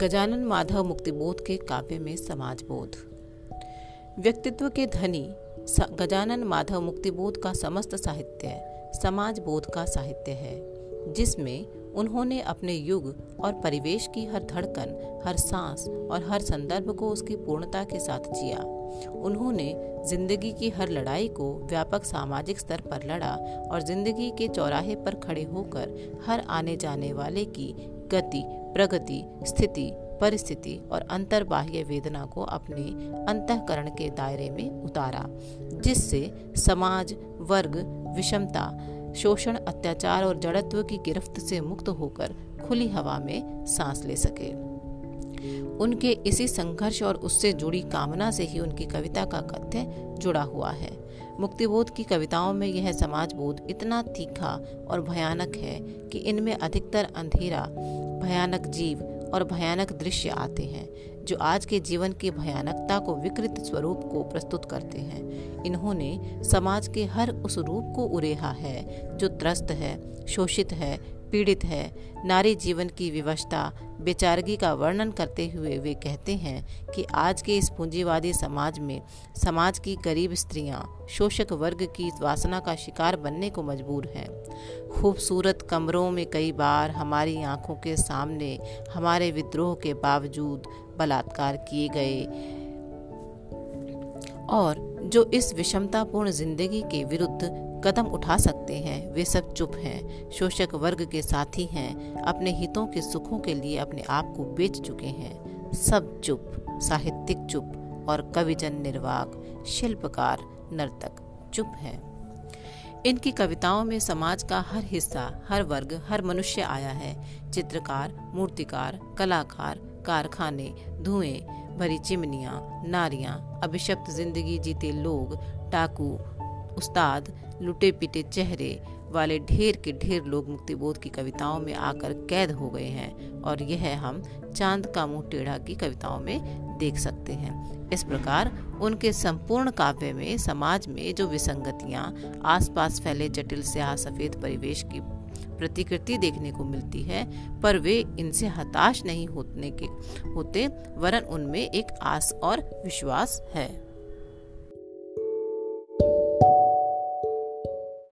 गजानन माधव मुक्तिबोध के काव्य में समाज बोध व्यक्तित्व के धनी गजानन माधव मुक्तिबोध का समस्त साहित्य समाज बोध का साहित्य है, जिसमें उन्होंने अपने युग और परिवेश की हर धड़कन, हर सांस और हर संदर्भ को उसकी पूर्णता के साथ जिया। उन्होंने ज़िंदगी की हर लड़ाई को व्यापक सामाजिक स्तर पर लड़ा और ज़िंदगी के चौराहे पर खड़े होकर हर आने जाने वाले की गति, प्रगति, स्थिति, परिस्थिति और अंतर्बाह्य वेदना को अपने अंतकरण के दायरे में उतारा, जिससे समाज, वर्ग, विषमता, शोषण, अत्याचार और जड़त्व की गिरफ्त से मुक्त होकर खुली हवा में सांस ले सके। उनके इसी संघर्ष और उससे जुड़ी कामना से ही उनकी कविता का कथ्य जुड़ा हुआ है। मुक्तिबोध की कविताओं में यह समाज बोध इतना तीखा और भयानक है कि इनमें अधिकतर अंधेरा, भयानक जीव और भयानक दृश्य आते हैं, जो आज के जीवन की भयानकता को विकृत स्वरूप को प्रस्तुत करते हैं। इन्होंने समाज के हर उस रूप को उरेहा है, जो त्रस्त है, शोषित है पीड़ित है। नारी जीवन की विवशता, बेचारगी का वर्णन करते हुए वे कहते हैं कि आज के इस पूंजीवादी समाज में समाज की गरीब स्त्रियाँ शोषक वर्ग की वासना का शिकार बनने को मजबूर हैं। खूबसूरत कमरों में कई बार हमारी आँखों के सामने हमारे विद्रोह के बावजूद बलात्कार किए गए और जो इस विषमतापूर्ण ज़िंदगी के विरुद्ध कदम उठा सकते हैं, वे सब चुप हैं। शोषक वर्ग के साथी हैं, अपने हितों के सुखों के लिए अपने आप को बेच चुके हैं। सब चुप, साहित्यिक चुप और कविजन निर्वाक, शिल्पकार, नर्तक चुप हैं। इनकी कविताओं में समाज का हर हिस्सा, हर वर्ग, हर मनुष्य आया है। चित्रकार, मूर्तिकार, कलाकार, कारखाने, धुएँ भरी चिमनियाँ, नारियाँ, अभिशप्त ज़िंदगी जीते लोग, टाकू, उस्ताद लुटे पिटे चेहरे वाले ढेर के ढेर लोग मुक्तिबोध की कविताओं में आकर कैद हो गए हैं और यह हम चाँद का मुँह टेढ़ा की कविताओं में देख सकते हैं। इस प्रकार उनके संपूर्ण काव्य में, समाज में जो विसंगतियाँ, आसपास फैले जटिल स्याह सफ़ेद परिवेश की प्रतिकृति देखने को मिलती है, पर वे इनसे हताश नहीं होने के होते, वरन उनमें एक आस और विश्वास है।